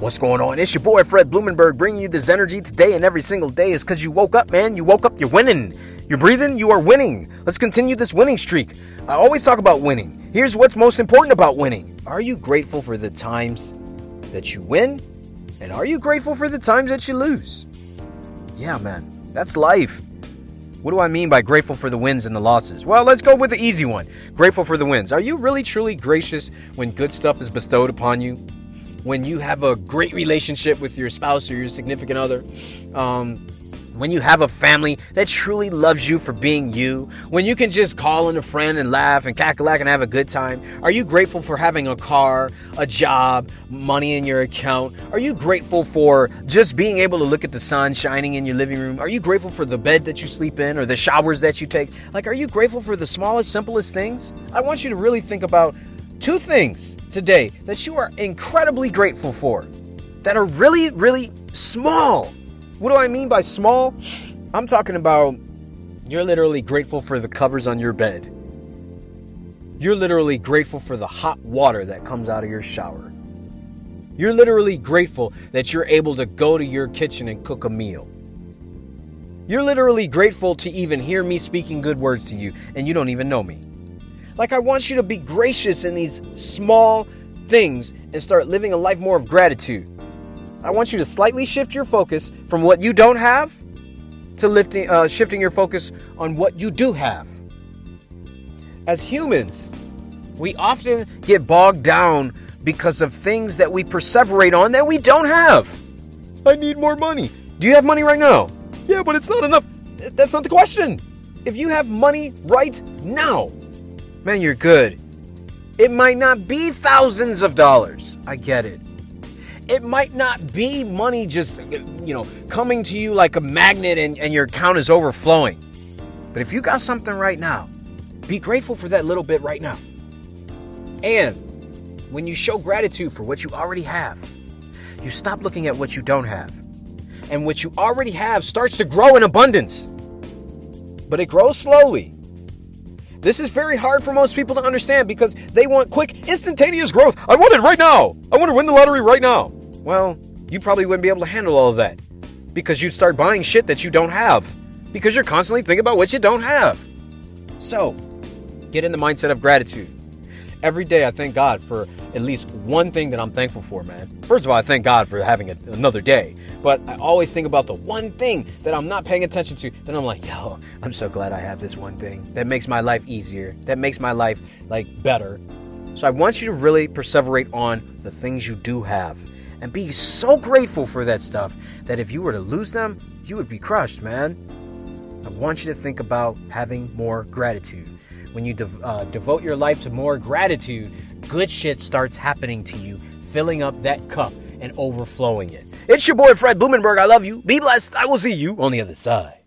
What's going on? It's your boy Fred Blumenberg bringing you this energy today and every single day is because you woke up, man. You woke up, you're winning. You're breathing, you are winning. Let's continue this winning streak. I always talk about winning. Here's what's most important about winning Are you grateful for the times that you win? And are you grateful for the times that you lose? Yeah, man, that's life. What do I mean by grateful for the wins and the losses? Well, let's go with the easy one. Grateful for the wins. Are you really truly gracious when good stuff is bestowed upon you? When you have a great relationship with your spouse or your significant other? Um, when you have a family that truly loves you for being you, when you can just call in a friend and laugh and cackalack and have a good time, are you grateful for having a car, a job, money in your account? Are you grateful for just being able to look at the sun shining in your living room? Are you grateful for the bed that you sleep in or the showers that you take? Like, are you grateful for the smallest, simplest things? I want you to really think about two things today that you are incredibly grateful for that are really, really small what do I mean by small? I'm talking about you're literally grateful for the covers on your bed. You're literally grateful for the hot water that comes out of your shower. You're literally grateful that you're able to go to your kitchen and cook a meal. You're literally grateful to even hear me speaking good words to you, and you don't even know me. Like, I want you to be gracious in these small things and start living a life more of gratitude. I want you to slightly shift your focus from what you don't have to lifting, uh, shifting your focus on what you do have. As humans, we often get bogged down because of things that we perseverate on that we don't have. I need more money. Do you have money right now? Yeah, but it's not enough. That's not the question. If you have money right now, man, you're good. It might not be thousands of dollars. I get it. It might not be money just, you know, coming to you like a magnet and, and your account is overflowing. But if you got something right now, be grateful for that little bit right now. And when you show gratitude for what you already have, you stop looking at what you don't have. And what you already have starts to grow in abundance. But it grows slowly. This is very hard for most people to understand because they want quick, instantaneous growth. I want it right now. I want to win the lottery right now. Well, you probably wouldn't be able to handle all of that because you'd start buying shit that you don't have because you're constantly thinking about what you don't have. So, get in the mindset of gratitude. Every day, I thank God for at least one thing that I'm thankful for, man. First of all, I thank God for having a, another day, but I always think about the one thing that I'm not paying attention to. Then I'm like, yo, I'm so glad I have this one thing that makes my life easier, that makes my life like better. So I want you to really perseverate on the things you do have and be so grateful for that stuff that if you were to lose them, you would be crushed, man. I want you to think about having more gratitude. When you de- uh, devote your life to more gratitude, good shit starts happening to you, filling up that cup and overflowing it. It's your boy Fred Blumenberg. I love you. Be blessed. I will see you on the other side.